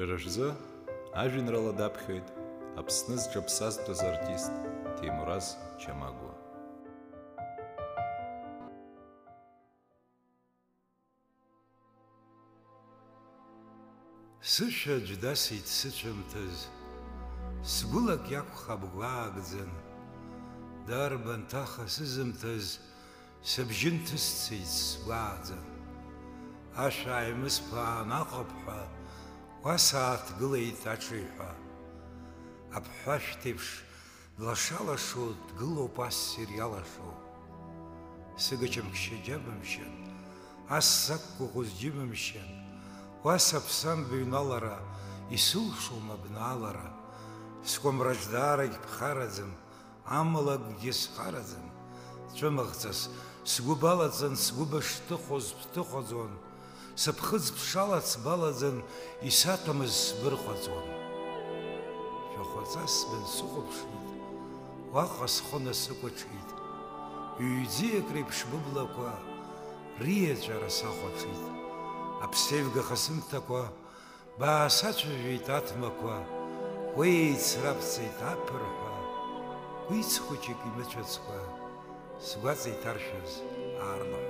Шәара шәзы ажәеинраала даԥхьоит Аԥсны зҿаԥсазтәыз артист Ҭемураз Чамагәа. Сышәа аӡә дасит сыцәамҭаз, сгәылак иакәхап гәаагӡан, дарбан ҭаха сызымҭаз, сыбжьы нҭысцеит сгәааӡан. Ашә ааимысԥаан аҟыԥҳәа, уа сааҭгылеит аҽыҩҳәа. Аԥҳәашәҭеиԥш длаша-лашо дгылоуп ассир иалашо. Сыгачамкшьа џьабымшьан, ас сақәгәыӷуаз џьыбымшьан, уа саԥсам быҩналара, исылшом абнаалара. Скәамраҿ даарагь ԥхараӡам, амала акгьы схараӡам. Цәымӷҵас сгәы балаҵан, сгәы бышҭыхоз бҭыхаӡон, сыԥхыӡ ԥшалац балаӡан, исатәамыз сбырхәаӡон. Шәахәаҵас бын сыхәаԥшит, уаҟа схы насыкәаҽит. Ҩ-ӡиак реиԥш быблақәа риеҵәара сахәаҽит. Аԥсеивгаха сымҭақәа баасацәажәеит аҭмақәа, уеицраԥцеит аԥырҳәа, кәиц хәыҷык имыцәацкәа, сгәаҵа иҭаршәыз аарлаҳәа.